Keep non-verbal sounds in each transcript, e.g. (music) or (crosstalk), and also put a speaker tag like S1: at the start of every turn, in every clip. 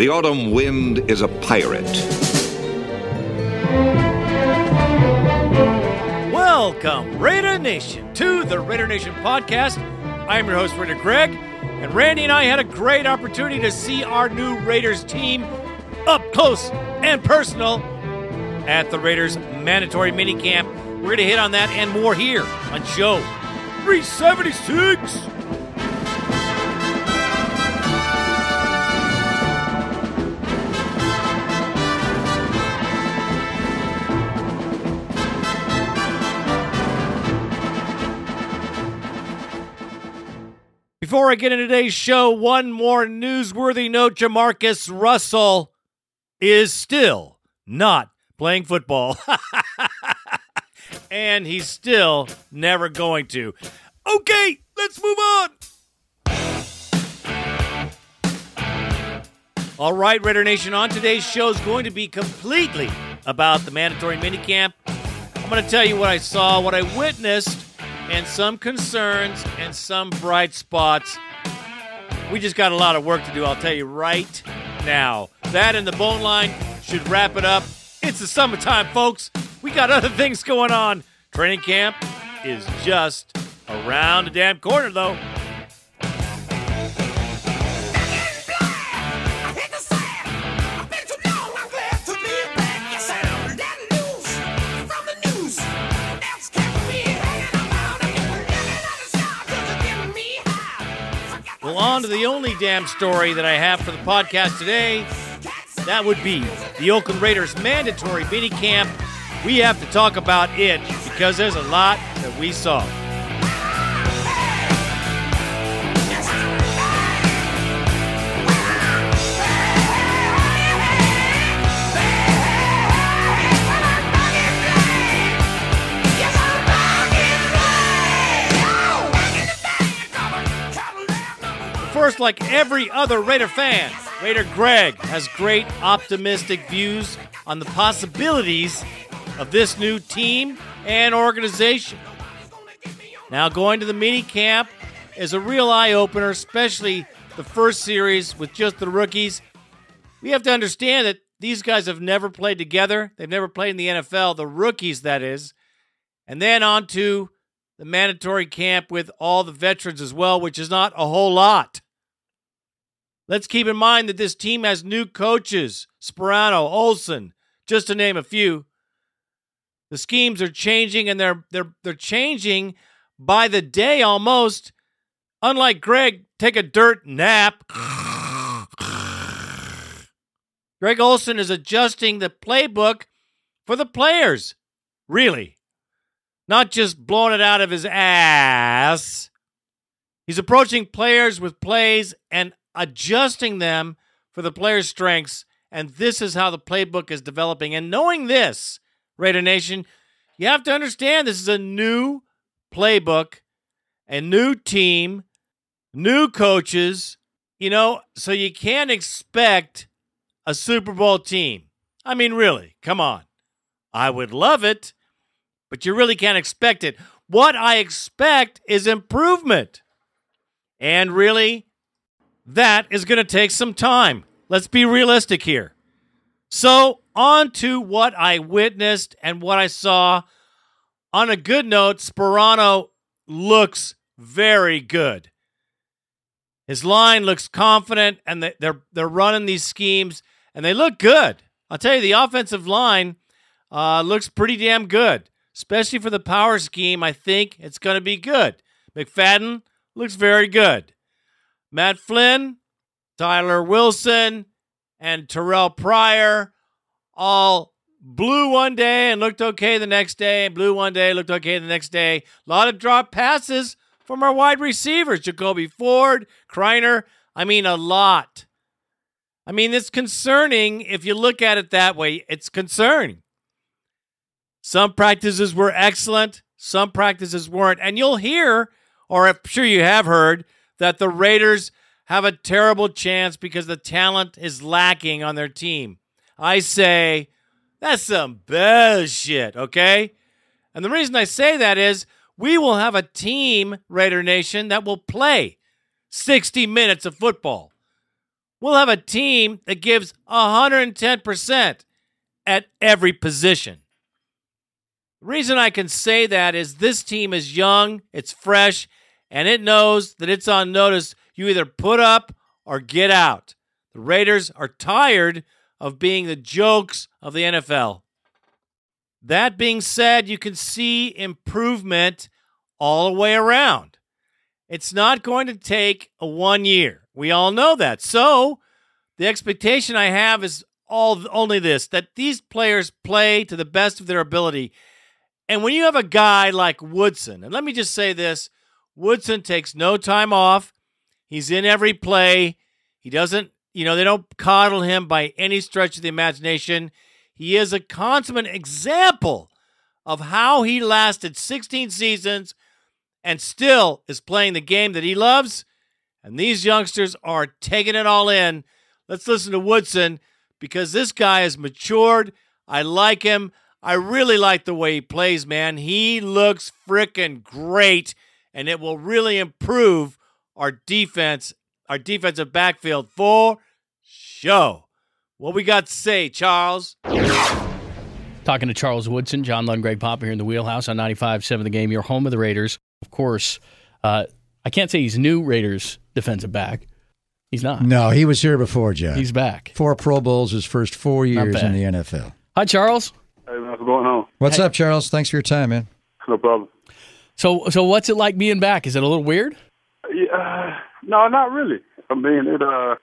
S1: The autumn wind is a pirate.
S2: Welcome, Raider Nation, to the Raider Nation podcast. I'm your host, Raider Greg, and Randy and I had a great opportunity to see our new Raiders team up close and personal at the Raiders mandatory minicamp. We're going to hit on that and more here on show 376. Before I get into today's show, one more newsworthy note Jamarcus Russell is still not playing football. (laughs) and he's still never going to. Okay, let's move on. All right, Raider Nation, on today's show is going to be completely about the mandatory minicamp. I'm going to tell you what I saw, what I witnessed, and some concerns and some bright spots. We just got a lot of work to do, I'll tell you right now. That and the bone line should wrap it up. It's the summertime, folks. We got other things going on. Training camp is just around the damn corner, though. On to the only damn story that I have for the podcast today. That would be the Oakland Raiders mandatory mini camp. We have to talk about it because there's a lot that we saw. First, like every other Raider fan, Raider Greg has great optimistic views on the possibilities of this new team and organization. Now, going to the mini camp is a real eye opener, especially the first series with just the rookies. We have to understand that these guys have never played together. They've never played in the NFL, the rookies, that is. And then on to the mandatory camp with all the veterans as well, which is not a whole lot. Let's keep in mind that this team has new coaches Sparano, Olson, just to name a few. The schemes are changing and they're they're they're changing by the day almost. Unlike Greg, take a dirt nap. Greg Olson is adjusting the playbook for the players. Really. Not just blowing it out of his ass. He's approaching players with plays and adjusting them for the players' strengths. And this is how the playbook is developing. And knowing this, Raider Nation, you have to understand this is a new playbook, a new team, new coaches, you know, so you can't expect a Super Bowl team. I mean, really, come on. I would love it, but you really can't expect it. What I expect is improvement. And really, that is going to take some time. Let's be realistic here. So, on to what I witnessed and what I saw. On a good note, Sparano looks very good. His line looks confident, and they're they're running these schemes, and they look good. I'll tell you, the offensive line uh, looks pretty damn good, especially for the power scheme. I think it's going to be good. McFadden looks very good. Matt Flynn, Tyler Wilson, and Terrell Pryor all blew one day and looked okay the next day, and blew one day, looked okay the next day. A lot of drop passes from our wide receivers, Jacoby Ford, Criner. I mean, a lot. I mean, it's concerning if you look at it that way. It's concerning. Some practices were excellent, some practices weren't. And you'll hear, or I'm sure you have heard, that the Raiders have a terrible chance because the talent is lacking on their team. I say that's some bullshit, okay? And the reason I say that is we will have a team, Raider Nation, that will play 60 minutes of football. we'll have a team that gives 110% at every position. The reason I can say that is this team is young, it's fresh, and it knows that it's on notice. You either put up or get out. The Raiders are tired of being the jokes of the NFL. That being said, you can see improvement all the way around. It's not going to take a one year. We all know that. So, the expectation I have is all only this that these players play to the best of their ability. And when you have a guy like Woodson, and let me just say this, Woodson takes no time off. He's in every play. He doesn't, you know, they don't coddle him by any stretch of the imagination. He is a consummate example of how he lasted 16 seasons and still is playing the game that he loves. And these youngsters are taking it all in. Let's listen to Woodson because this guy has matured. I like him. I really like the way he plays, man. He looks freaking great, and it will really improve our defense, our defensive backfield for show. What we got to say, Charles?
S3: Talking to Charles Woodson, John Lund, Greg Papa here in the Wheelhouse on 95.7 The Game, your home of the Raiders. Of course, uh, I can't say he's new Raiders defensive back. He's not.
S4: No, he was here before, John.
S3: He's back.
S4: Four Pro Bowls his first four years in the NFL.
S3: Hi, Charles.
S5: Hey, what's going on?
S4: What's
S3: Hey.
S4: up, Charles? Thanks for your time, man.
S5: No problem.
S3: So, so what's it like being back? Is it a little weird?
S5: Yeah, no, not really. I mean, it. Uh,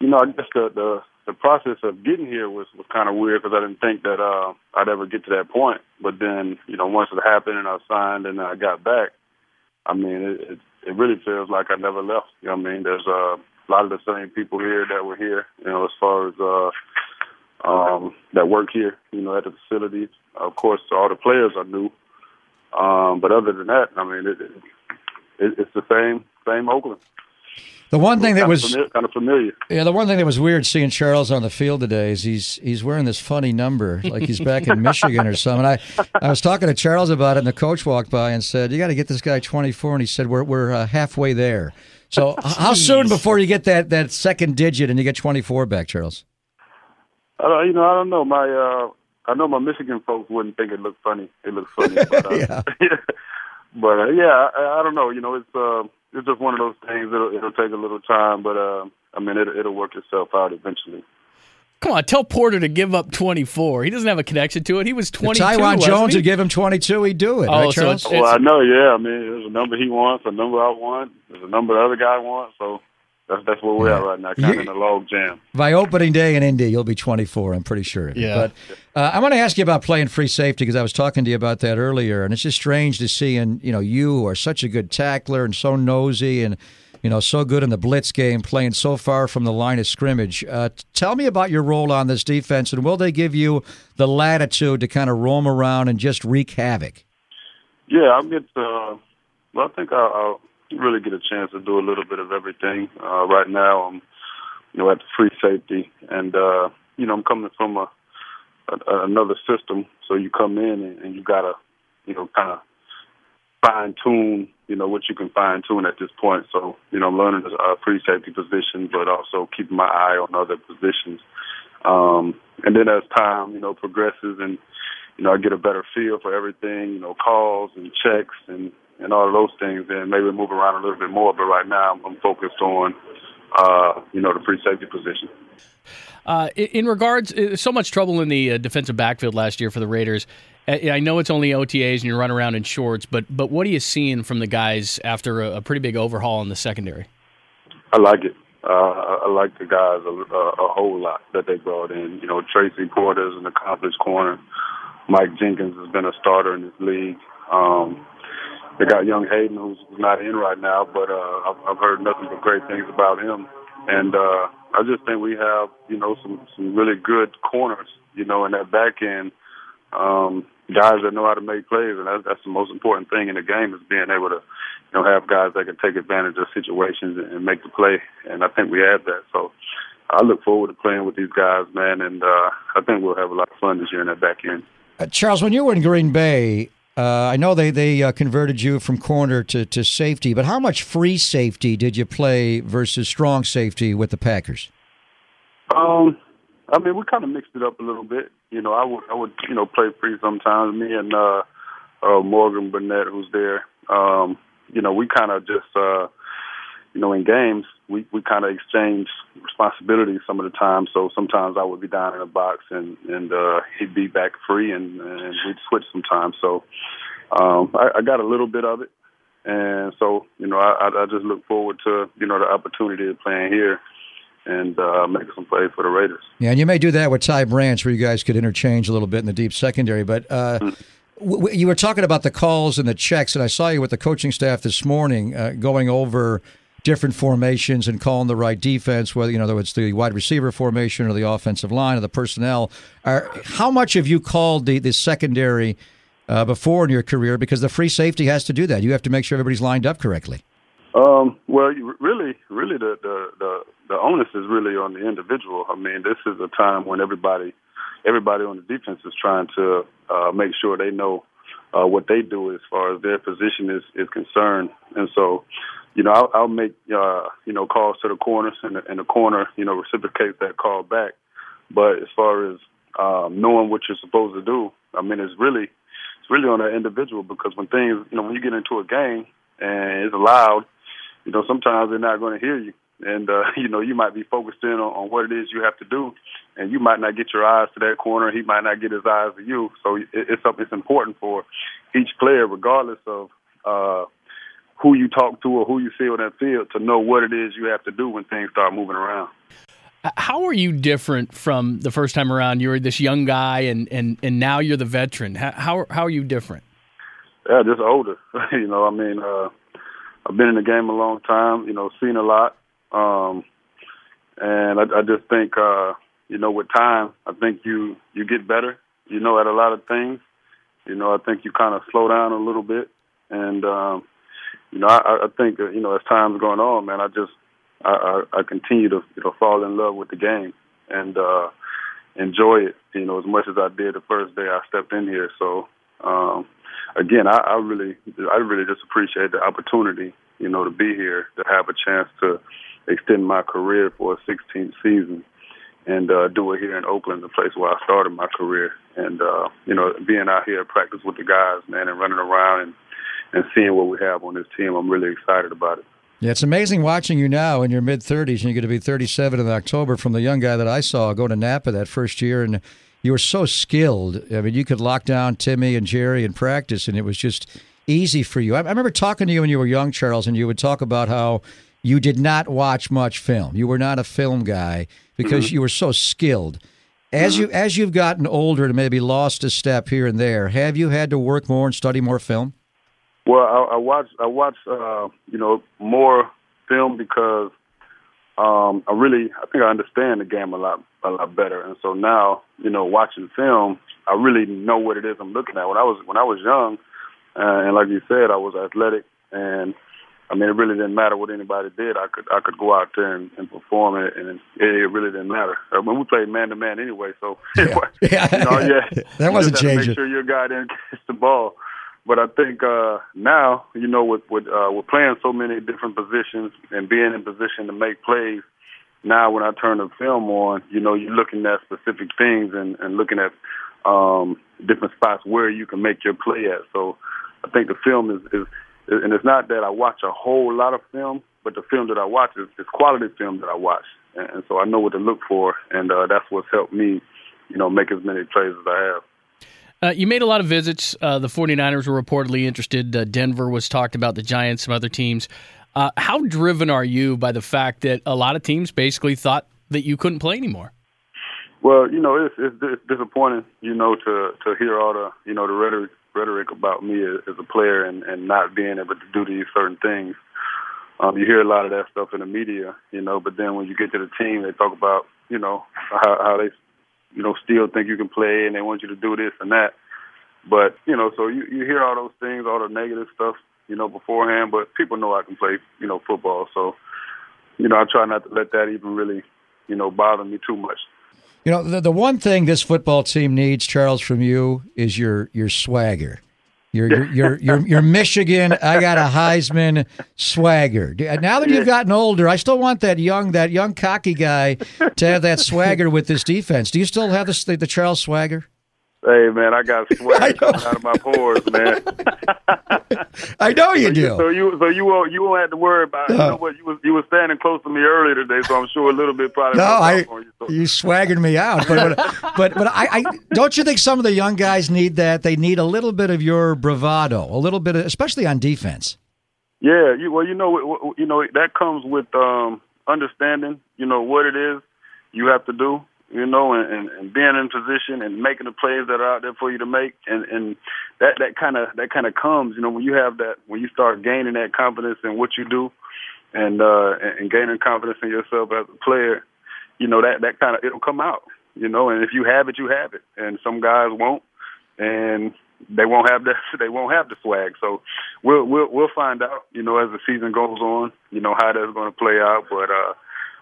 S5: you know, I guess the the, the process of getting here was was kind of weird because I didn't think that uh, I'd ever get to that point. But then, you know, once it happened and I signed and I got back, I mean, it it, it really feels like I never left. You know what I mean? There's uh, a lot of the same people here that were here. You know, as far as uh, um, that work here. You know, at the facilities. Of course, all the players are new. Um, but other than that, I mean, it, it, it's the same same Oakland.
S4: The one thing that
S5: kind
S4: was
S5: of familiar, kind of familiar.
S4: yeah, the one thing that was weird seeing Charles on the field today is he's he's wearing this funny number, like he's back in (laughs) Michigan or something. I I was talking to Charles about it, and the coach walked by and said, "You got to get this guy 24," and he said, "We're we're uh, halfway there." So, how soon before you get that that second digit and you get 24 back, Charles?
S5: I don't, you know, I don't know. My uh, I know my Michigan folks wouldn't think it looked funny. It looks funny, but, uh, (laughs)
S4: Yeah. (laughs)
S5: but uh, yeah, I, I don't know. You know, it's uh, it's just one of those things. It'll, it'll take a little time, but uh, I mean, it, it'll work itself out eventually.
S3: Come on, tell Porter to give up 24. He doesn't have a connection to it. He was
S4: If
S3: 22.
S4: Taiwan
S3: wasn't
S4: Jones
S3: he?
S4: would give him 22, he'd do it,
S3: Oh,
S4: right,
S3: so
S4: Charles?
S3: it's-
S5: Well, I know. Yeah, I mean, there's a number he wants, a number I want, there's a number the other guy wants. So that's that's where we're at right now, kind of in a log jam.
S4: By opening day in Indy, you'll be 24. I'm pretty sure.
S3: Yeah.
S4: But uh, I want to ask you about playing free safety because I was talking to you about that earlier, and it's just strange to see, and you know, you are such a good tackler and so nosy and you know so good in the blitz game, playing so far from the line of scrimmage. Uh, tell me about your role on this defense, and will they give you the latitude to kind of roam around and just wreak havoc?
S5: Yeah, I'll get. Uh, well, I think I'll, I'll really get a chance to do a little bit of everything. Uh, right now, I'm, you know, at the free safety, and uh, you know, I'm coming from a, a another system. So you come in and, and you gotta, you know, kind of fine tune, you know, what you can fine tune at this point. So you know, I'm learning the uh, free safety position, but also keeping my eye on other positions. Um, and then as time, you know, progresses and you know, I get a better feel for everything, you know, calls and checks and, and all of those things, then maybe move around a little bit more. But right now, I'm, I'm focused on, uh, you know, the free safety position.
S3: Uh, in- regards, uh, so much trouble in the uh, defensive backfield last year for the Raiders. I I know it's only OTAs and you run around in shorts, but but what are you seeing from the guys after a, a pretty big overhaul in the secondary?
S5: I like it. Uh, I, I like the guys a, a, a whole lot that they brought in. You know, Tracy Porter's an accomplished corner. Mike Jenkins has been a starter in this league. Um, they got young Hayden, who's not in right now, but uh, I've, I've heard nothing but great things about him. And uh, I just think we have, you know, some some really good corners, you know, in that back end. Um, guys that know how to make plays, and that's, that's the most important thing in the game is being able to, you know, have guys that can take advantage of situations and, make the play. And I think we have that. So I look forward to playing with these guys, man. And uh, I think we'll have a lot of fun this year in that back end.
S4: Uh, Charles, when you were in Green Bay, Uh, I know they they uh, converted you from corner to, to safety, but how much free safety did you play versus strong safety with the Packers?
S5: Um, I mean, we kind of mixed it up a little bit. You know, I would I would you know play free sometimes. Me and uh, uh, Morgan Burnett, who's there. Um, you know, we kind of just uh, you know in games we we kind of exchange responsibilities some of the time. So sometimes I would be down in the box and and uh, he'd be back free, and, and we'd switch sometimes. So um, I, I got a little bit of it, and so you know I, I just look forward to you know the opportunity of playing here and uh, making some plays for the Raiders.
S4: Yeah, and you may do that with Ty Branch, where you guys could interchange a little bit in the deep secondary. But uh, mm. w- you were talking about the calls and the checks, and I saw you with the coaching staff this morning uh, going over different formations and calling the right defense, whether you know it's the wide receiver formation or the offensive line or the personnel. Are how much have you called the the secondary uh, before in your career? Because the free safety has to do that. You have to make sure everybody's lined up correctly.
S5: Um, well, really, really, the, the the the onus is really on the individual. I mean, this is a time when everybody everybody on the defense is trying to uh, make sure they know uh, what they do as far as their position is is concerned, and so you know, I'll, I'll make uh, you know calls to the corners, and the, and the corner, you know, reciprocates that call back. But as far as um, knowing what you're supposed to do, I mean, it's really it's really on that individual because when things, you know, when you get into a game and it's loud, you know, sometimes they're not going to hear you, and uh, (laughs) you know, you might be focused in on, on what it is you have to do, and you might not get your eyes to that corner. He might not get his eyes to you. So it, it's something. It's important for each player, regardless of. Uh, who you talk to or who you see on that field to know what it is you have to do when things start moving around.
S3: How are you different from the first time around? You were this young guy, and and and now you're the veteran. How how are you different?
S5: Yeah, just older. (laughs) you know, I mean, uh, I've been in the game a long time. You know, seen a lot, um, and I, I just think, uh, you know, with time, I think you you get better. You know, at a lot of things. You know, I think you kind of slow down a little bit, and um, you know, I, I think uh, you know as time's going on, man, I just I, I, I continue to you know fall in love with the game and uh, enjoy it. You know, as much as I did the first day I stepped in here. So um, again, I, I really I really just appreciate the opportunity, you know, to be here to have a chance to extend my career for a 16th season and uh, do it here in Oakland, the place where I started my career. And uh, you know, being out here practice with the guys, man, and running around and and seeing what we have on this team. I'm really excited about it.
S4: Yeah, it's amazing watching you now in your mid 30s, and you're going to be 37 in October. From the young guy that I saw go to Napa that first year, and you were so skilled. I mean, you could lock down Timmy and Jerry in practice, and it was just easy for you. I, I remember talking to you when you were young, Charles, and you would talk about how you did not watch much film. You were not a film guy because mm-hmm. you were so skilled. As mm-hmm. you as you've gotten older and maybe lost a step here and there, have you had to work more and study more film?
S5: Well, I, I watch I watch uh, you know more film because um, I really I think I understand the game a lot a lot better, and so now you know watching film, I really know what it is I'm looking at. When I was when I was young, uh, and like you said, I was athletic, and I mean it really didn't matter what anybody did. I could I could go out there and, and perform it, and it, it really didn't matter. I mean, we played man to man anyway, so
S4: yeah, (laughs) yeah. You know, yeah. (laughs) that wasn't changing.
S5: Make sure your guy didn't (laughs) catch the ball but I think uh, now, you know, with with uh, with playing so many different positions and being in position to make plays, now when I turn the film on, you know, you're looking at specific things and, and looking at um, different spots where you can make your play at. So I think the film is, is, and it's not that I watch a whole lot of film, but the film that I watch is, is quality film that I watch, and, and so I know what to look for, and uh, that's what's helped me, you know, make as many plays as I have.
S3: Uh, you made a lot of visits. Uh, the 49ers were reportedly interested. Uh, Denver was talked about, the Giants, some other teams. Uh, how driven are you by the fact that a lot of teams basically thought that you couldn't play anymore?
S5: Well, you know, it's, it's, it's disappointing, you know, to to hear all the, you know, the rhetoric rhetoric about me as, as a player and, and not being able to do these certain things. Um, you hear a lot of that stuff in the media, you know, but then when you get to the team, they talk about, you know, how, how they you know, still think you can play and they want you to do this and that. But, you know, so you, you hear all those things, all the negative stuff, you know, beforehand, but people know I can play, you know, football. So, you know, I try not to let that even really, you know, bother me too much.
S4: You know, the, the one thing this football team needs, Charles, from you is your your swagger. You're you're you're, you're, you're Michigan. I got a Heisman swagger. Uh, now that you've gotten older, I still want that young that young cocky guy to have that swagger with this defense. Do you still have the the Charles swagger?
S5: Hey man, I got (laughs) sweat coming out of my pores, man. (laughs)
S4: I know you
S5: so
S4: do.
S5: You, so you, so you won't, you won't have to worry about. It. You know what? You was, you was standing close to me earlier today, so I'm sure a little bit probably.
S4: No, I,
S5: you, so.
S4: you swaggered me out, but but (laughs) but, but I, I, don't you think some of the young guys need that? They need a little bit of your bravado, a little bit, of, especially on defense.
S5: Yeah, you, well, you know, you know that comes with um, understanding. You know what it is you have to do you know, and, and, and being in position and making the plays that are out there for you to make, and and that that kind of that kind of comes, you know, when you have that when you start gaining that confidence in what you do, and uh and gaining confidence in yourself as a player, you know that that kind of it'll come out, you know, and if you have it, you have it, and some guys won't, and they won't have the (laughs) they won't have the swag. So we'll we'll we'll find out, you know, as the season goes on, you know how that's going to play out, but. uh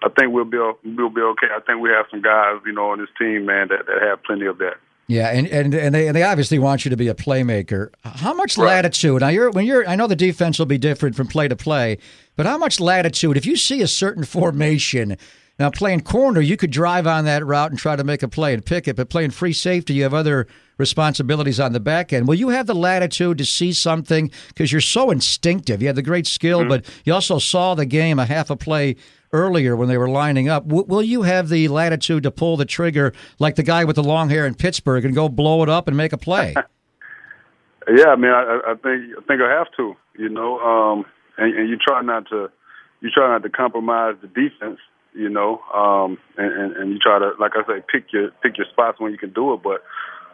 S5: I think we'll be we'll be okay. I think we have some guys, you know, on this team, man, that, that have plenty of that.
S4: Yeah, and, and and they and they obviously want you to be a playmaker. How much right. latitude? Now you're when you're I know the defense will be different from play to play, but how much latitude if you see a certain (laughs) formation now, playing corner, you could drive on that route and try to make a play and pick it, but playing free safety, you have other responsibilities on the back end. Will you have the latitude to see something because you're so instinctive? You have the great skill, mm-hmm. but you also saw the game a half a play earlier when they were lining up. W- will you have the latitude to pull the trigger like the guy with the long hair in Pittsburgh and go blow it up and make a play? (laughs)
S5: yeah, I mean, I, I think I think I have to. You know, um, and, and you try not to you try not to compromise the defense you know, um, and, and, and you try to, like I say, pick your pick your spots when you can do it. But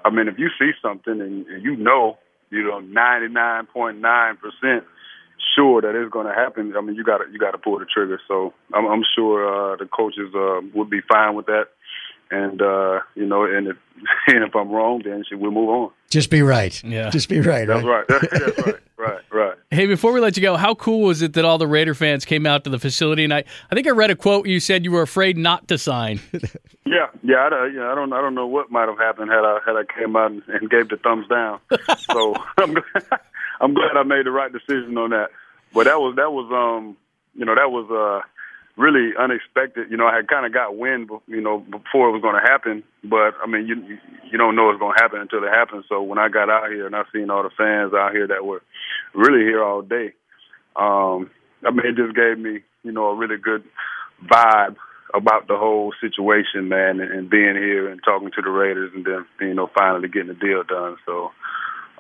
S5: I mean, if you see something and, and you know, you know, ninety nine point nine percent sure that it's going to happen, I mean, you got to you got to pull the trigger. So I'm, I'm sure uh, the coaches uh, would be fine with that. And uh, you know, and if (laughs) and if I'm wrong, then we'll move on.
S4: Just be right. Yeah. Just be right.
S5: That's right. right. That's right. (laughs) Right. Right.
S3: Hey, before we let you go, how cool was it that all the Raider fans came out to the facility? And I, I think I read a quote. You said you were afraid not to sign. (laughs)
S5: yeah. Yeah. I, yeah. I don't. I don't know what might have happened had I had I came out and, and gave the thumbs down. so I'm I'm glad I made the right decision on that. But that was that was um you know that was uh really unexpected. You know, I had kind of got wind, you know, before it was going to happen. But I mean, you you don't know it's going to happen until it happens. So when I got out here and I seen all the fans out here that were really here all day, um, I mean, it just gave me, you know, a really good vibe about the whole situation, man, and, and being here and talking to the Raiders, and then you know, finally getting the deal done. So.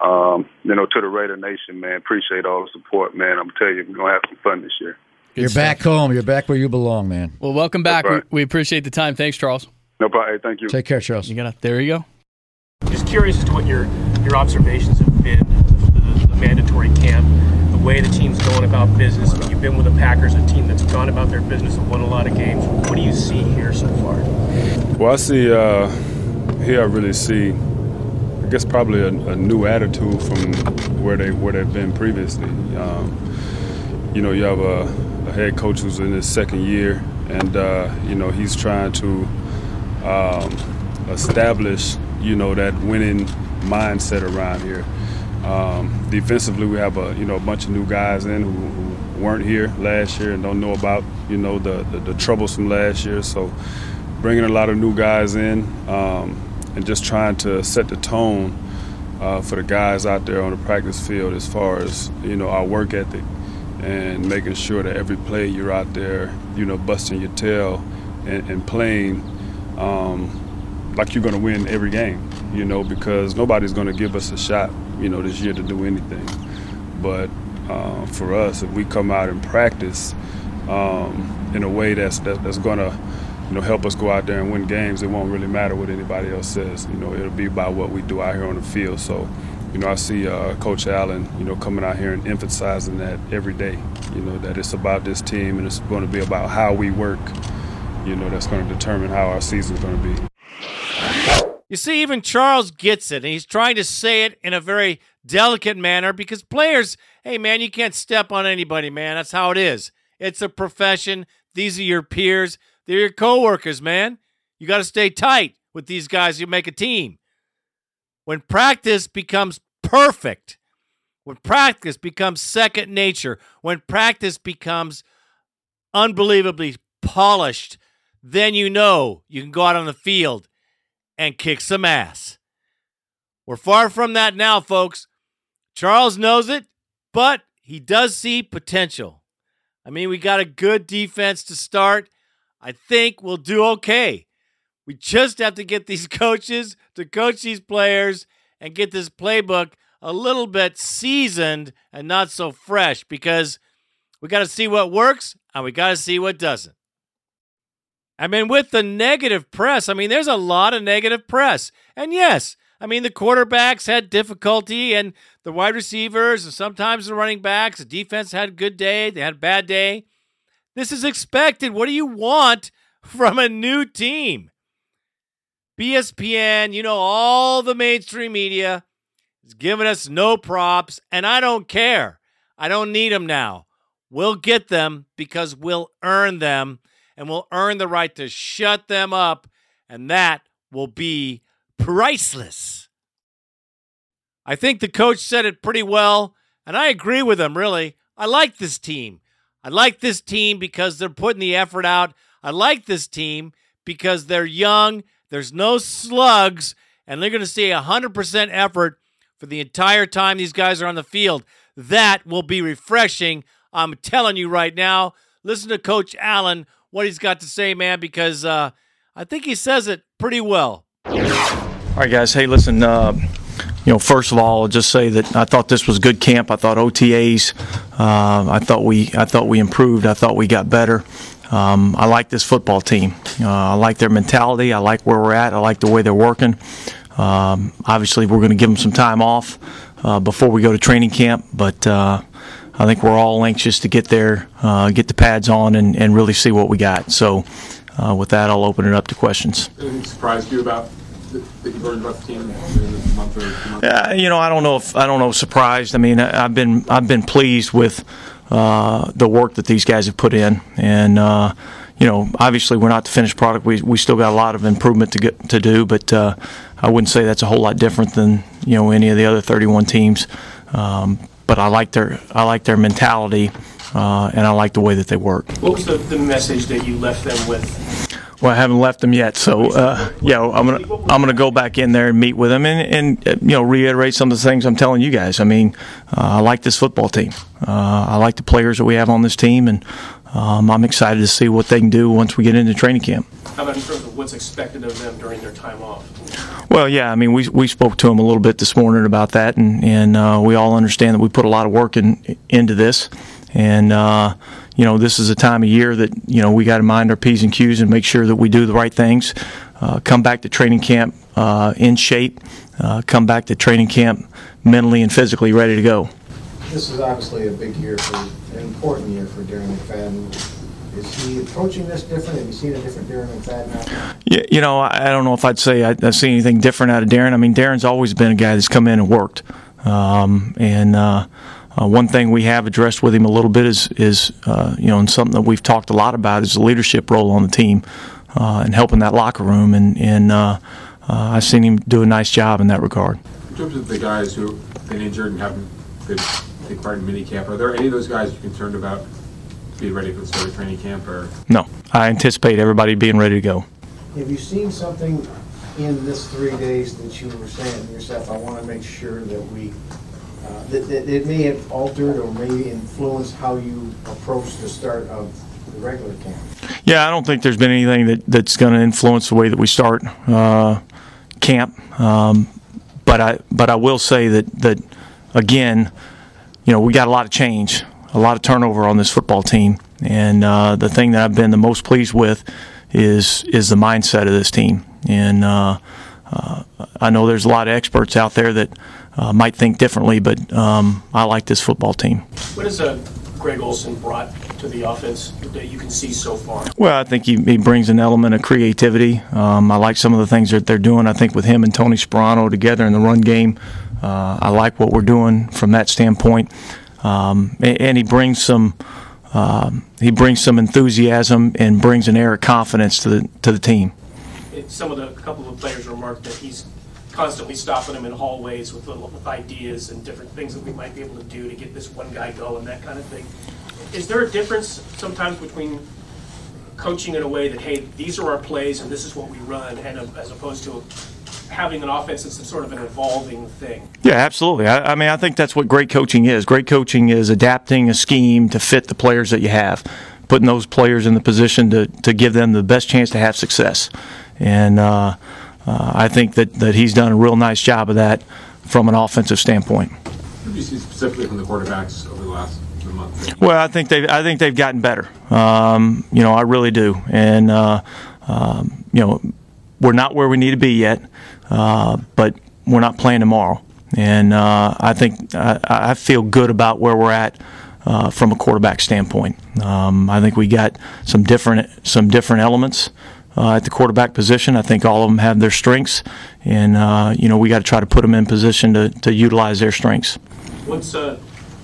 S5: Um, you know, to the Raider Nation, man, appreciate all the support, man. I'm telling you, we're gonna have some fun this year.
S4: Good You're stuff. back home. You're back where you belong, man.
S3: Well, welcome back. Right. We, we, appreciate the time. Thanks, Charles.
S5: No problem. Hey, thank you.
S4: Take care, Charles.
S3: You got There you go.
S6: Just curious as to what your your observations have been the, the mandatory camp, the way the team's going about business. I mean, you've been with the Packers, a team that's gone about their business and won a lot of games. What do you see here so far?
S7: Well, I see uh, here. I really see. Guess probably a, a, new attitude from where they where they've been previously. Um, you know, you have a a head coach who's in his second year, and uh, you know he's trying to um, establish you know that winning mindset around here. Um, defensively, we have a you know a bunch of new guys in who, who weren't here last year and don't know about you know the, the, the troubles from last year. So bringing a lot of new guys in um, and just trying to set the tone uh, for the guys out there on the practice field as far as you know our work ethic and making sure that every play you're out there, you know, busting your tail and, and playing um, like you're going to win every game, you know, because nobody's going to give us a shot, you know, this year to do anything. But uh, for us, if we come out and practice um, in a way that's that, that's going to, you know, help us go out there and win games, it won't really matter what anybody else says. You know, it'll be by what we do out here on the field. So you know, I see uh, Coach Allen, you know, coming out here and emphasizing that every day, you know, that it's about this team and it's going to be about how we work, you know, that's going to determine how our season's going to be.
S2: You see, even Charles gets it, and he's trying to say it in a very delicate manner because players, hey, man, you can't step on anybody, man. That's how it is. It's a profession. These are your peers. They're your coworkers, man. You got to stay tight with these guys. You make a team. When practice becomes perfect when practice becomes second nature, when practice becomes unbelievably polished, then you know you can go out on the field and kick some ass. We're far from that now, folks. Charles knows it, but he does see potential. I mean, we got a good defense to start. I think we'll do okay. We just have to get these (laughs) coaches to coach these players and get this playbook a little bit seasoned and not so fresh because we got to see what works and we got to see what doesn't. I mean, with the negative press, I mean, there's a lot of negative press. And yes, I mean, the quarterbacks had difficulty and the wide receivers and sometimes the running backs, the defense had a good day, they had a bad day. This is expected. What do you want from a new team? BSPN, you know, all the mainstream media is giving us no props, and I don't care. I don't need them now. We'll get them because we'll earn them and we'll earn the right to shut them up, and that will be priceless. I think the coach said it pretty well, and I agree with him, really. I like this team. I like this team because they're putting the effort out. I like this team because they're young, there's no slugs, and they're going to see 100% effort for the entire time these guys are on the field. That will be refreshing. I'm telling you right now. Listen to Coach Allen, what he's got to say, man, because uh, I think he says it pretty well.
S8: All right, guys. Hey, listen. Uh, you know, first of all, I'll just say that I thought this was good camp. I thought OTAs. Uh, I thought we. I thought we improved. I thought we got better. Um, I like this football team. Uh, I like their mentality. I like where we're at. I like the way they're working. Um, obviously, we're going to give them some time off uh, before we go to training camp, but uh, I think we're all anxious to get there, uh, get the pads on, and, and really see what we got. So, uh, with that, I'll open it up to questions.
S9: Anything surprised you about that you learned about the team in a month or two months?
S8: Yeah, you know, I don't know if I don't know surprised. I mean, I, I've been I've been pleased with uh, the work that these guys have put in, and uh, you know, obviously we're not the finished product. We we still got a lot of improvement to get to do, but uh, I wouldn't say that's a whole lot different than you know any of the other 31 teams. Um, but I like their I like their mentality, uh, and I like the way that they work.
S6: What was the, the message that you left them with?
S8: Well, I haven't left them yet, so uh, yeah, I'm gonna I'm gonna go back in there and meet with them and, and uh, you know reiterate some of the things I'm telling you guys. I mean, uh, I like this football team. Uh, I like the players that we have on this team, and um, I'm excited to see what they can do once we get into training camp.
S6: How about in terms of what's expected of them during their time off?
S8: Well, yeah, I mean, we we spoke to them a little bit this morning about that, and and uh, we all understand that we put a lot of work in into this, and uh, you know, this is a time of year that you know we got to mind our p's and q's and make sure that we do the right things. Uh, come back to training camp uh, in shape. Uh, come back to training camp mentally and physically ready to go.
S10: This is obviously a big year for, an important year for Darren McFadden. Is he approaching this different? Have you seen a different Darren McFadden now?
S8: Yeah, you know, I I don't know if I'd say I, I've seen anything different out of Darren. I mean, Darren's always been a guy that's come in and worked. Um, and uh, uh, one thing we have addressed with him a little bit is, is uh, you know, and something that we've talked a lot about is the leadership role on the team uh, and helping that locker room. And, and uh, uh, I've seen him do a nice job in that regard.
S9: In terms of the guys who have been injured and haven't been take part in minicamp, are there any of those guys you're concerned about being ready for the start of training camp? Or
S8: No, I anticipate everybody being ready to go.
S10: Have you seen something in this three days that you were saying to yourself, I want to make sure that we, that, that it may have altered or may influence how you approach the start of the regular camp?
S8: Yeah, I don't think there's been anything that, that's going to influence the way that we start uh, camp. Um, but I but I will say that that again, you know, we got a lot of change, a lot of turnover on this football team, and uh, the thing that I've been the most pleased with is is the mindset of this team. And uh, uh, I know there's a lot of experts out there that uh, might think differently, but um, I like this football team.
S6: What has uh, Greg Olson brought to the offense that you can see so far?
S8: Well, I think he, he brings an element of creativity. Um, I like some of the things that they're doing. I think with him and Tony Sparano together in the run game, uh, I like what we're doing from that standpoint. Um, and, and he brings some um, he brings some enthusiasm and brings an air of confidence to the to the team.
S6: Some of the, couple of players remarked that he's constantly stopping them in hallways with little, with ideas and different things that we might be able to do to get this one guy going, that kind of thing. Is there a difference sometimes between coaching in a way that hey, these are our plays and this is what we run, and uh, as opposed to having an offense that's sort of an evolving thing?
S8: Yeah, absolutely. I, I mean, I think that's what great coaching is. Great coaching is adapting a scheme to fit the players that you have, putting those players in the position to, to give them the best chance to have success. And uh, uh, I think that, that he's done a real nice job of that from an offensive standpoint.
S9: What have you seen specifically from the quarterbacks over the last month?
S8: Well, I think they I think they've gotten better. Um, you know, I really do. And uh, um, you know, we're not where we need to be yet, uh, but we're not playing tomorrow. And uh, I think I, I, feel good about where we're at uh, from a quarterback standpoint. Um, I think we got some different some different elements. Uh, at the quarterback position, I think all of them have their strengths, and uh, you know we got to try to put them in position to, to utilize their strengths.
S6: Once uh,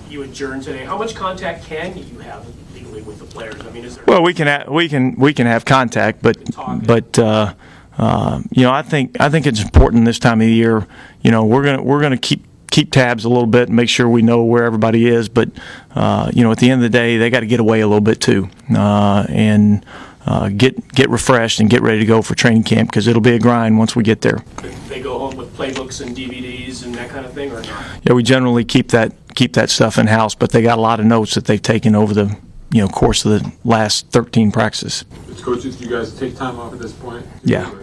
S6: you adjourn today, how much contact can you have legally with the players? I mean, is there?
S8: Well, we can ha- we can we can have contact, but but uh, uh, you know I think I think it's important this time of the year. You know we're gonna we're gonna keep keep tabs a little bit and make sure we know where everybody is. But uh, you know, at the end of the day, they got to get away a little bit too, uh, and uh, get get refreshed and get ready to go for training camp because it'll be a grind once we get there.
S6: They go home with playbooks and DVDs and that kind of thing, or not?
S8: Yeah, we generally keep that keep that stuff in house, but they got a lot of notes that they've taken over the you know course of the last 13 practices.
S9: As coaches, do you guys take time off at this point?
S8: Yeah.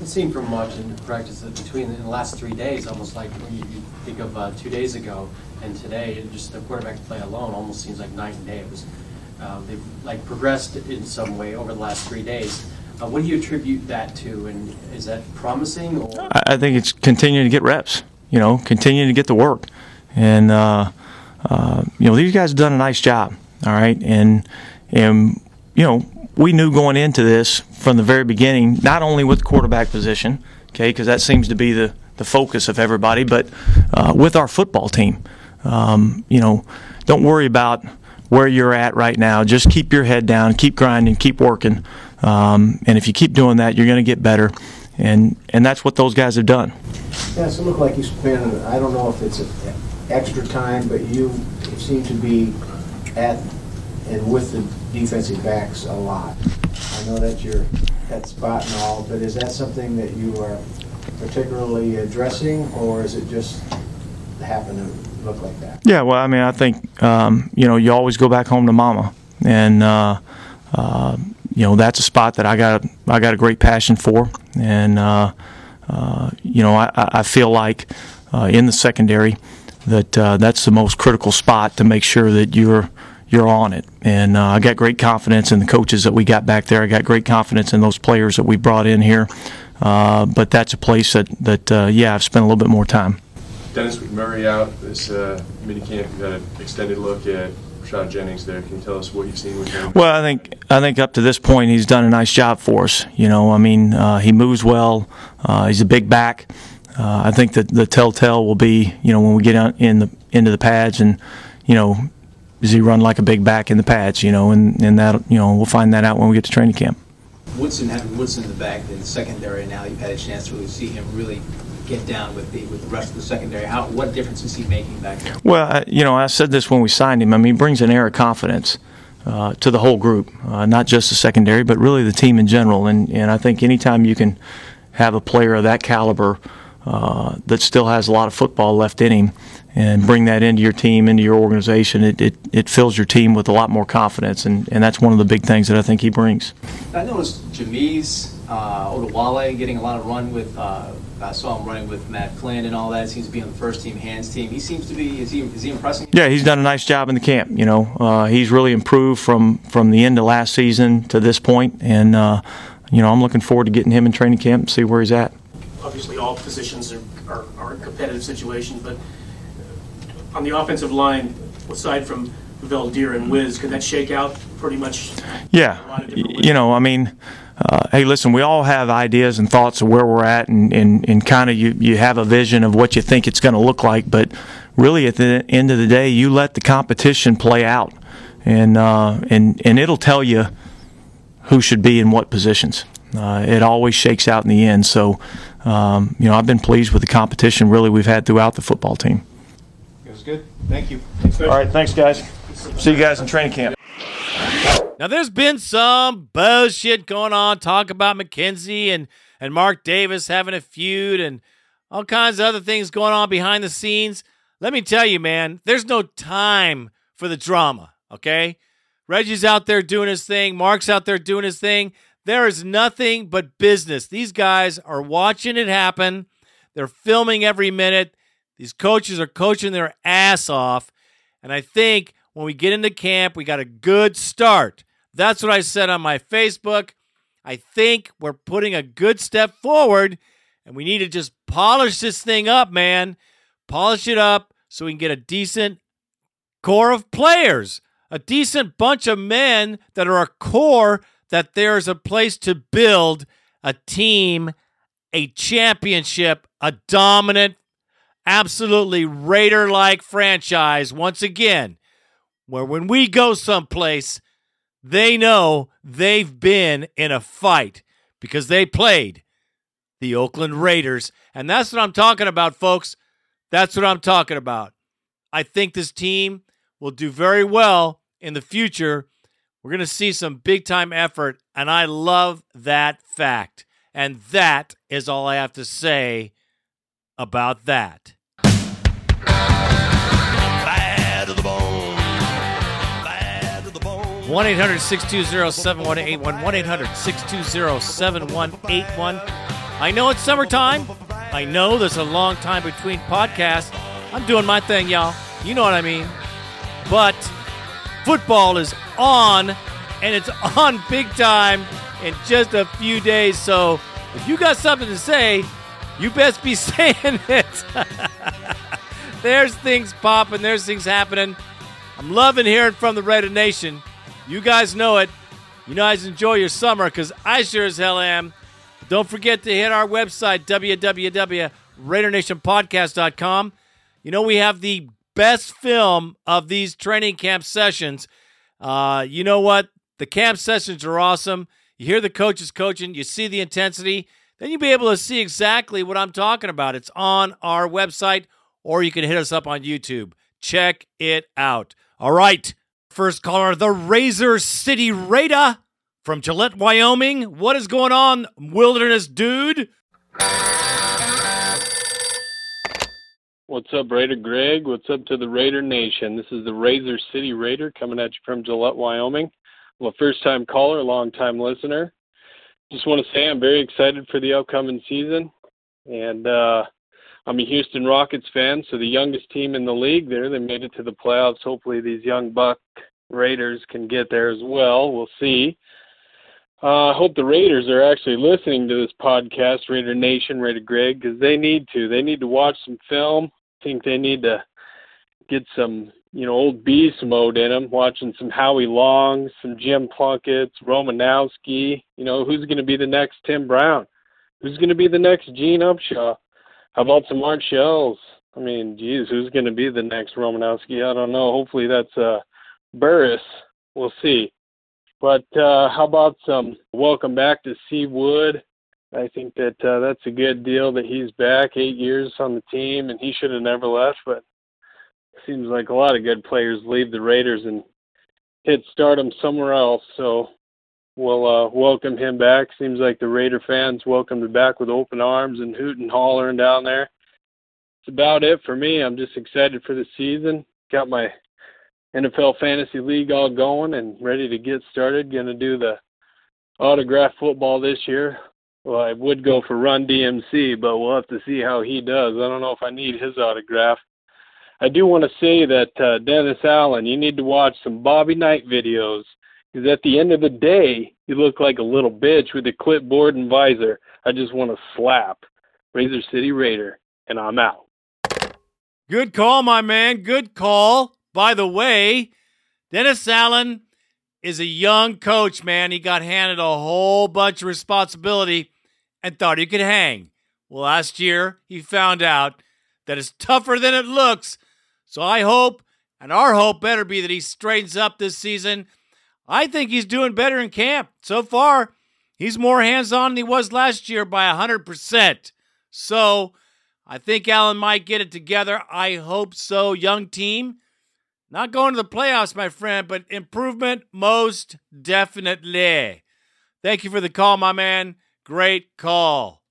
S11: It seemed from watching practice that between the last three days, almost like when you, you think of uh, two days ago and today, just the quarterback play alone almost seems like night and day. It was uh, they've like progressed in some way over the last three days. Uh, what do you attribute that to, and is that promising? Or?
S8: I think it's continuing to get reps. You know, continuing to get the work, and uh, uh, you know these guys have done a nice job. All right, and and you know we knew going into this from the very beginning, not only with quarterback position, okay, because that seems to be the the focus of everybody, but uh, with our football team. Um, you know, don't worry about where you're at right now. Just keep your head down, keep grinding, keep working, um, and if you keep doing that, you're going to get better. And and that's what those guys have done.
S10: Yeah, so it looked like you spent. I don't know if it's extra time, but you seem to be at and with the defensive backs a lot. I know that you're that spot and all, but is that something that you are particularly addressing, or is it just happen to look like that.
S8: Yeah, well, I mean, I think um, you know you always go back home to mama, and uh, uh, you know that's a spot that I got I got a great passion for, and uh, uh you know I, I feel like uh, in the secondary that uh, that's the most critical spot to make sure that you're you're on it. And uh, I got great confidence in the coaches that we got back there. I got great confidence in those players that we brought in here. Uh, but that's a place that, that uh, yeah, I've spent a little bit more time.
S12: Dennis McMurray out this uh, mini camp. You got an extended look at Rashad Jennings there. Can you tell us what you've seen with him?
S8: Well, I think I think up to this point he's done a nice job for us. You know, I mean, uh, he moves well. Uh, he's a big back. Uh, I think that the telltale will be, you know, when we get out in the into the pads and, you know, does he run like a big back in the pads? You know, and and that you know we'll find that out when we get to training camp.
S13: Woodson having Woodson in the back in the secondary now, you've had a chance to really see him really get down with the with the rest of the secondary? How what difference is he making back there?
S8: Well, you know, I said this when we signed him. I mean, he brings an air of confidence. Uh, to the whole group, uh, not just the secondary, but really the team in general. And, and I think anytime you can have a player of that caliber uh, that still has a lot of football left in him and bring that into your team, into your organization, it, it, it fills your team with a lot more confidence. And, and that's one of the big things that I think he brings.
S13: I noticed Jamize uh, Olawale getting a lot of run with uh, I saw him running with Matt Flynn and all that. Seems to be on the first team hands team. He seems to be. Is he? Is he impressing?
S8: Yeah, he's done a nice job in the camp. You know, uh, he's really improved from from the end of last season to this point, and uh, you know, I'm looking forward to getting him in training camp and see where he's at.
S6: Obviously, all positions are are, are competitive situations, but on the offensive line, aside from Veldheer and Wiz, could that shake out pretty much?
S8: Yeah, you know, I mean uh, hey, listen, we all have ideas and thoughts of where we're at, and, and, and kind of you, you have a vision of what you think it's going to look like. But really, at the end of the day, you let the competition play out, and uh, and and it'll tell you who should be in what positions. Uh, it always shakes out in the end. So, um, you know, I've been pleased with the competition really we've had throughout the football team.
S10: It was good. Thank you.
S8: All right, thanks, guys. See you guys in training camp.
S2: Now, there's been some bullshit going on. Talk about McKenzie and, and Mark Davis having a feud and all kinds of other things going on behind the scenes. Let me tell you, man, there's no time for the drama, okay? Reggie's out there doing his thing. Mark's out there doing his thing. There is nothing but business. These guys are watching it happen. They're filming every minute. These coaches are coaching their ass off. And I think when we get into camp, we got a good start. That's what I said on my Facebook. I think we're putting a good step forward, and we need to just polish this thing up, man. Polish it up so we can get a decent core of players, a decent bunch of men that are a core that there's a place to build a team, a championship, a dominant, absolutely Raider like franchise once again, where when we go someplace, they know they've been in a fight because they played the Oakland Raiders. And that's what I'm talking about, folks. That's what I'm talking about. I think this team will do very well in the future. We're going to see some big time effort, and I love that fact. And that is all I have to say about that. 1 800 620 7181. 1 800 620 7181. I know it's summertime. I know there's a long time between podcasts. I'm doing my thing, y'all. You know what I mean. But football is on, and it's (laughs) on big time in just a few days. So if you got something to say, you best be (laughs) saying it. (laughs) there's things popping, there's things happening. I'm loving hearing from the Raider Nation. You guys know it. You guys enjoy your summer because I sure as hell am. Don't forget to hit our website, www.raidernationpodcast.com. You know, we have the best film of these training camp sessions. Uh, you know what? The camp sessions are awesome. You hear the coaches coaching, you see the intensity, then you'll be able to see exactly what I'm talking about. It's on our website, or you can hit us up on YouTube. Check it out. All right. First caller, the Razor City Raider from Gillette, Wyoming. What is going on, wilderness dude?
S14: What's up, Raider Greg? What's up to the Raider Nation? This is the Razor City Raider coming at you from Gillette, Wyoming. I'm a first time caller, long time listener. Just want to say I'm very excited for the upcoming season. And uh, I'm a Houston Rockets fan, so the youngest team in the league there. They made it to the playoffs. Hopefully, these young Buck Raiders can get there as well. We'll see. Uh, I hope the Raiders are actually listening to this podcast, Raider Nation, Raider Greg, because they need to. They need to watch some film. I think they need to get some, you know, old beast mode in them, watching some Howie Long, some Jim Plunkett's, Romanowski. You know, who's going to be the next Tim Brown? Who's going to be the next Gene Upshaw? How about some Art Shells? I mean, geez, who's going to be the next Romanowski? I don't know. Hopefully that's uh, Burris. We'll see. But uh, how about some welcome back to C. Wood? I think that uh, that's a good deal that he's back eight years on the team, and he should have never left. But seems like a lot of good players leave the Raiders and hit stardom somewhere else. So we'll uh, welcome him back. Seems like the Raider fans welcomed him back with open arms and hooting and hollering down there. It's about it for me. I'm just excited for the season. Got my NFL Fantasy League all going and ready to get started. Going to do the autograph football this year. Well, I would go for Run DMC, but we'll have to see how he does. I don't know if I need his autograph. I do want to say that uh, Dennis Allen, you need to watch some Bobby Knight videos because at the end of the day, you look like a little bitch with a clipboard and visor. I just want to slap Razor City Raider, and I'm out.
S2: Good call, my man. Good call. By the way, Dennis Allen is a young coach, man. He got handed a whole bunch of responsibility and thought he could hang. Well, last year he found out that it's tougher than it looks. So I hope, and our hope better be that he straightens up this season. I think he's doing better in camp. So far, he's more hands on than he was last year by 100%. So I think Allen might get it together. I hope so. Young team. Not going to the playoffs, my friend, but improvement most definitely. Thank you for the call, my man. Great call.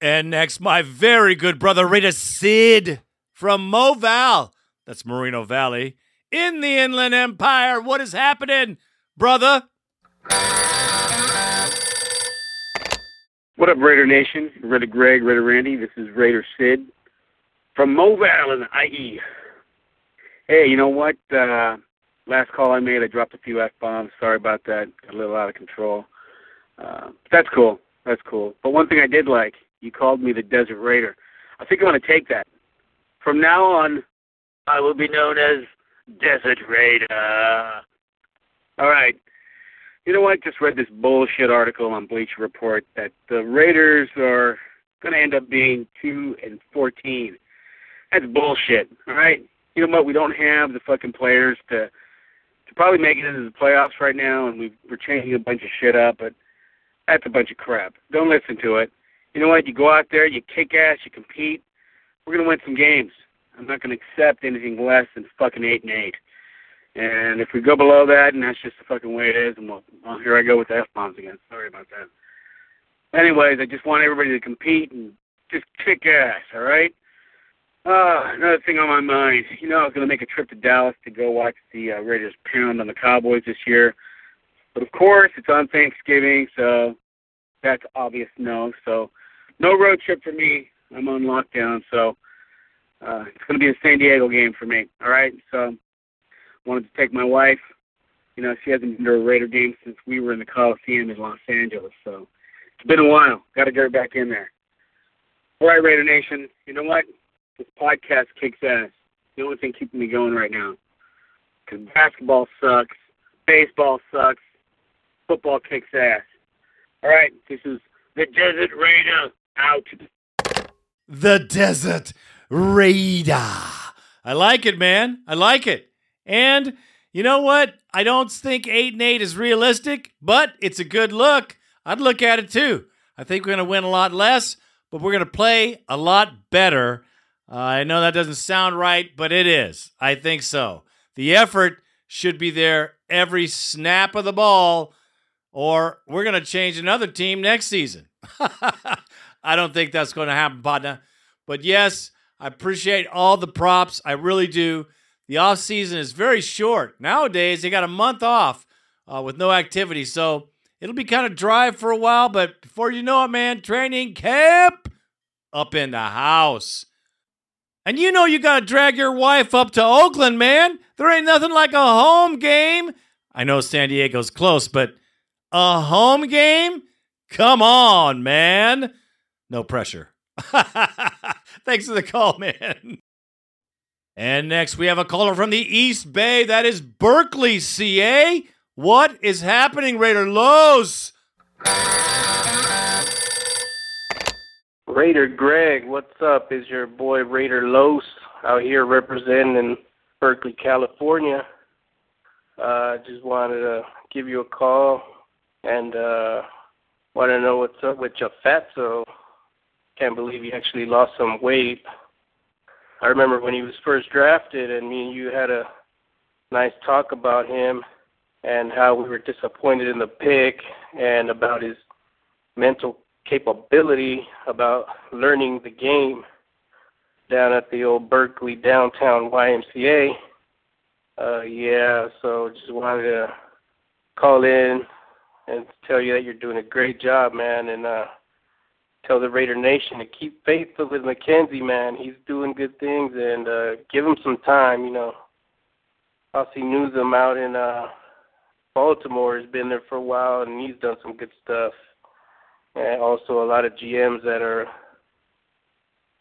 S2: And next, my very good brother, Raider Sid from Moval. That's Moreno Valley in the Inland Empire. What is happening, brother?
S15: What up, Raider Nation? Raider Greg, Raider Randy. This is Raider Sid from Moval in the IE. Hey, you know what? Uh, last call I made, I dropped a few f bombs. Sorry about that. Got a little out of control. Uh, that's cool. That's cool. But one thing I did like, you called me the Desert Raider. I think I'm going to take that. From now on, I will be known as Desert Raider. All right. You know what? Just read this bullshit article on Bleacher Report that the Raiders are going to end up being two and fourteen. That's bullshit. All right. You know what? We don't have the fucking players to to probably make it into the playoffs right now, and we we're changing a bunch of shit up. But that's a bunch of crap. Don't listen to it. You know what? You go out there, you kick ass, you compete. We're gonna win some games. I'm not gonna accept anything less than fucking eight and eight. And if we go below that, and that's just the fucking way it is, and well, well here I go with the f bombs again. Sorry about that. Anyways, I just want everybody to compete and just kick ass. All right. Uh, another thing on my mind. You know, I was going to make a trip to Dallas to go watch the uh, Raiders pound on the Cowboys this year. But of course, it's on Thanksgiving, so that's obvious no. So, no road trip for me. I'm on lockdown, so uh, it's going to be a San Diego game for me. All right. So, wanted to take my wife. You know, she hasn't been to a Raider game since we were in the Coliseum in Los Angeles. So, it's been a while. Got to get her back in there. All right, Raider Nation. You know what? This podcast kicks ass. The only thing keeping me going right now. Because basketball sucks, baseball sucks, football kicks ass. All right, this is the Desert Raider out.
S2: The Desert Raider. I like it, man. I like it. And you know what? I don't think eight and eight is realistic, but it's a good look. I'd look at it too. I think we're going to win a lot less, but we're going to play a lot better. I know that doesn't sound right, but it is. I think so. The effort should be there every snap of the ball, or we're going to change another team next season. (laughs) I don't think that's going to happen, partner. But yes, I appreciate all the props. I really do. The off season is very short. Nowadays, they got a month off uh, with no activity. So it'll be kind of dry for a while, but before you know it, man, training camp up in the house. And you know you got to drag your wife up to Oakland, man. There ain't nothing like a home game. I know San Diego's close, but a home game? Come on, man. No pressure. (laughs) Thanks for the call, (laughs) man. And next, we have a caller from the East Bay. That is Berkeley, CA. What is happening, Raider Los?
S16: Raider Greg, what's up? Is your boy Raider Los out here representing Berkeley, California. Uh, just wanted to give you a call and uh, want to know what's up with your fatso. Can't believe you actually lost some weight. I remember when he was first drafted, and me and you had a nice talk about him and how we were disappointed in the pick and about his mental capability about learning the game down at the old Berkeley downtown YMCA. Uh, yeah, so just wanted to call in and tell you that you're doing a great job, man, and uh, tell the Raider Nation to keep faith with McKenzie, man. He's doing good things, and uh, give him some time. You know, Ozzie Newsome out in uh, Baltimore has been there for a while, and he's done some good stuff. And also a lot of GMs that are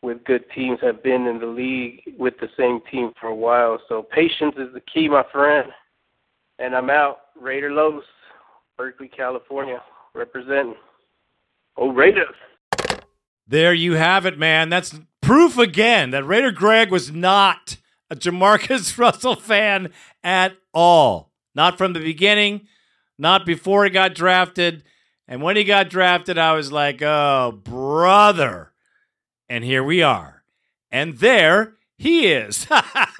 S16: with good teams have been in the league with the same team for a while. So patience is the key, my friend. And I'm out. Raider Los, Berkeley, California, representing. Oh, Raiders.
S2: There you have it, man. That's proof again that Raider Greg was not a JaMarcus (laughs) Russell fan at all. Not from the beginning, not before he got drafted, And when he got drafted, I was like, oh, brother. And here we are. And there he is.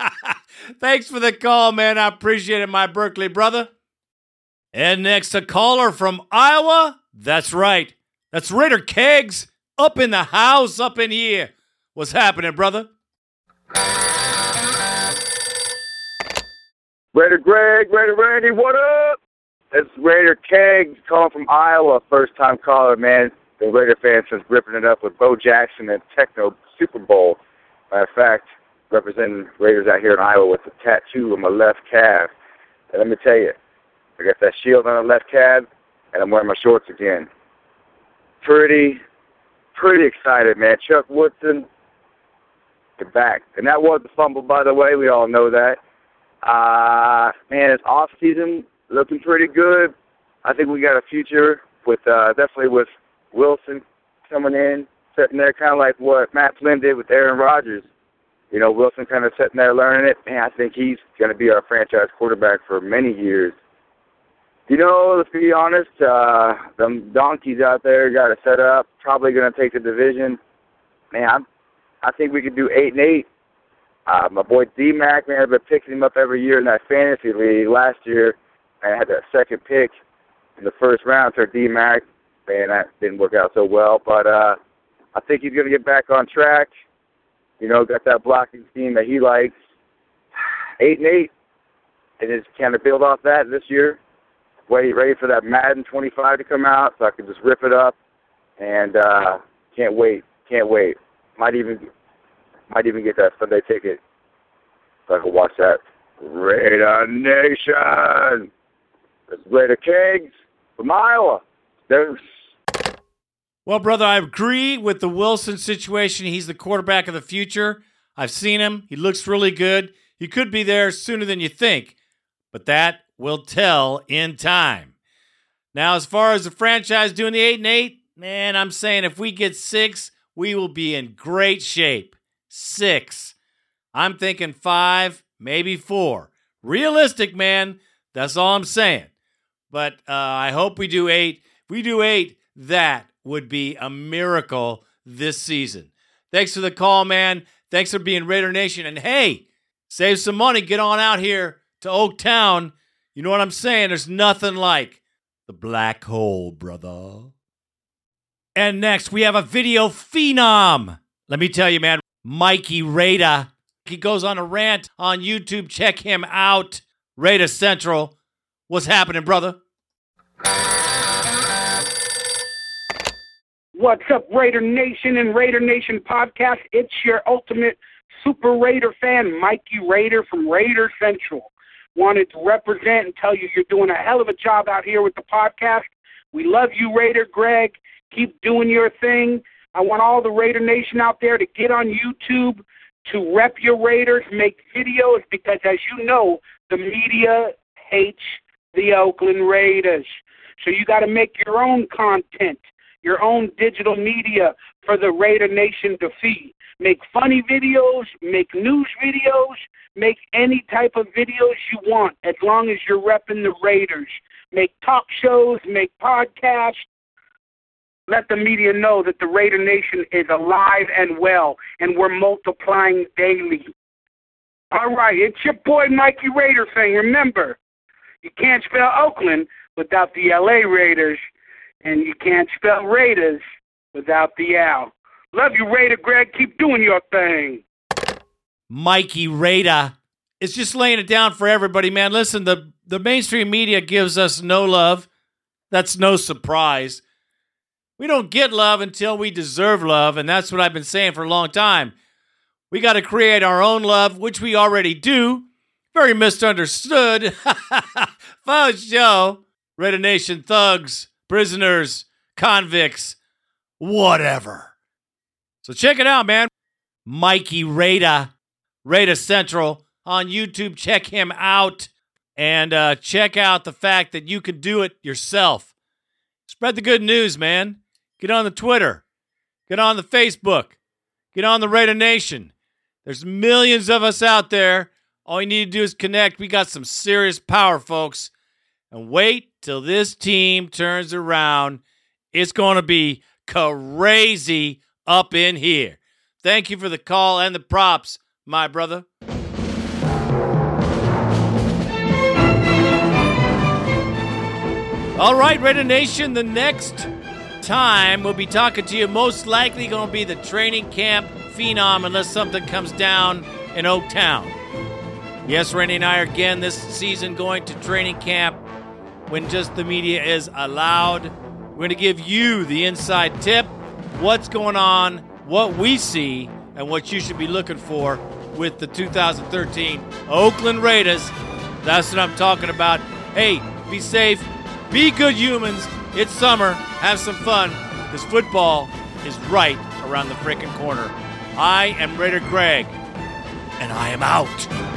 S2: (laughs) Thanks for the call, man. I appreciate it, my Berkeley brother. And next, a caller from Iowa. That's right. That's Raider Kegs up in the house, up in here. What's happening, brother?
S17: Raider Greg, Raider Randy, what up? It's Raider Kegs calling from Iowa, first time caller, man. The Raider fans since ripping it up with Bo Jackson and Tecmo Super Bowl. Matter of fact, representing Raiders out here in Iowa with a tattoo on my left calf. And let me tell you, I got that shield on the left calf, and I'm wearing my shorts again. Pretty, pretty excited, man. Chuck Woodson, the back. And that was a fumble, by the way. We all know that. Uh, man, it's off season looking pretty good. I think we got a future with uh, definitely with Wilson coming in, sitting there, kind of like what Matt Flynn did with Aaron Rodgers. You know, Wilson kind of sitting there learning it. Man, I think he's going to be our franchise quarterback for many years. You know, let's be honest, uh, them donkeys out there got it set up. Probably going to take the division. Man, I'm, I think we could do eight and eight. Uh, my boy D Mac, man, I've been picking him up every year in that fantasy league. Last year, I had that second pick in the first round to D Mac. Man, that didn't work out so well, but uh, I think he's going to get back on track. You know, got that blocking scheme that he likes. (sighs) Eight and eight, and just kind of build off that this year. Wait, ready for that Madden 25 to come out, so I can just rip it up. And uh, can't wait, can't wait. Might even might even get that Sunday ticket so I can watch that Raider Nation. It's Raider Kegs from Iowa. There's
S2: Well, brother, I agree with the Wilson situation. He's the quarterback of the future. I've seen him. He looks really good. He could be there sooner than you think, but that will tell in time. Now, as far as the franchise doing the 8 and 8, man, I'm saying if we get 6, we will be in great shape. 6. I'm thinking 5, maybe 4. Realistic, man. That's all I'm saying. But uh, I hope we do 8. If we do 8, that would be a miracle this season. Thanks for the call, man. Thanks for being Raider Nation. And hey, save some money. Get on out here to Oaktown. You know what I'm saying? There's nothing like the black hole, brother. And next, we have a video phenom. Let me tell you, man, Mikey Raider. He goes on a rant on YouTube. Check him out. Raider Central. What's happening, brother?
S15: What's up, Raider Nation and Raider Nation podcast? It's your ultimate Super Raider fan, Mikey Raider from Raider Central. Wanted to represent and tell you you're doing a hell of a job out here with the podcast. We love you, Raider Greg. Keep doing your thing. I want all the Raider Nation out there to get on YouTube to rep your Raiders, make videos, because as you know, the media hates the Oakland Raiders. So you got to make your own content your own digital media for the Raider Nation to feed. Make funny videos, make news videos, make any type of videos you want as long as you're repping the Raiders. Make talk shows, make podcasts. Let the media know that the Raider Nation is alive and well, and we're multiplying daily. All right, it's your boy Mikey Raider saying, remember, you can't spell Oakland without the LA Raiders and you can't spell Raiders without the L. Love you, Raider Greg. Keep doing your thing.
S2: Mikey Raider. It's just laying it down for everybody, man. Listen, the, the mainstream media gives us no love. That's no surprise. We don't get love until we deserve love, and that's what I've been saying for a long time. We got to create our own love, which we already do. Very misunderstood. (laughs) Faux show. Raider Nation thugs prisoners, convicts, whatever. So check it out, man. Mikey Raider, Raider Central on YouTube. Check him out and uh, check out the fact that you can do it yourself. Spread the good news, man. Get on the Twitter, get on the Facebook, get on the Raider Nation. There's millions of us out there. All you need to do is connect. We got some serious power, folks. And wait till this team turns around It's going to be crazy up in here. Thank you for the call and the props, my brother. All right, Raider Nation, the next time we'll be talking to you most likely going to be the training camp phenom unless something comes down in Oaktown. Yes, Randy and I are again this season going to training camp when just the media is allowed. We're going to give you the inside tip, what's going on, what we see, and what you should be looking for with the 2013 Oakland Raiders. That's what I'm talking about. Hey, be safe, be good humans. It's summer, have some fun, because football is right around the freaking corner. I am Raider Greg, and I am out.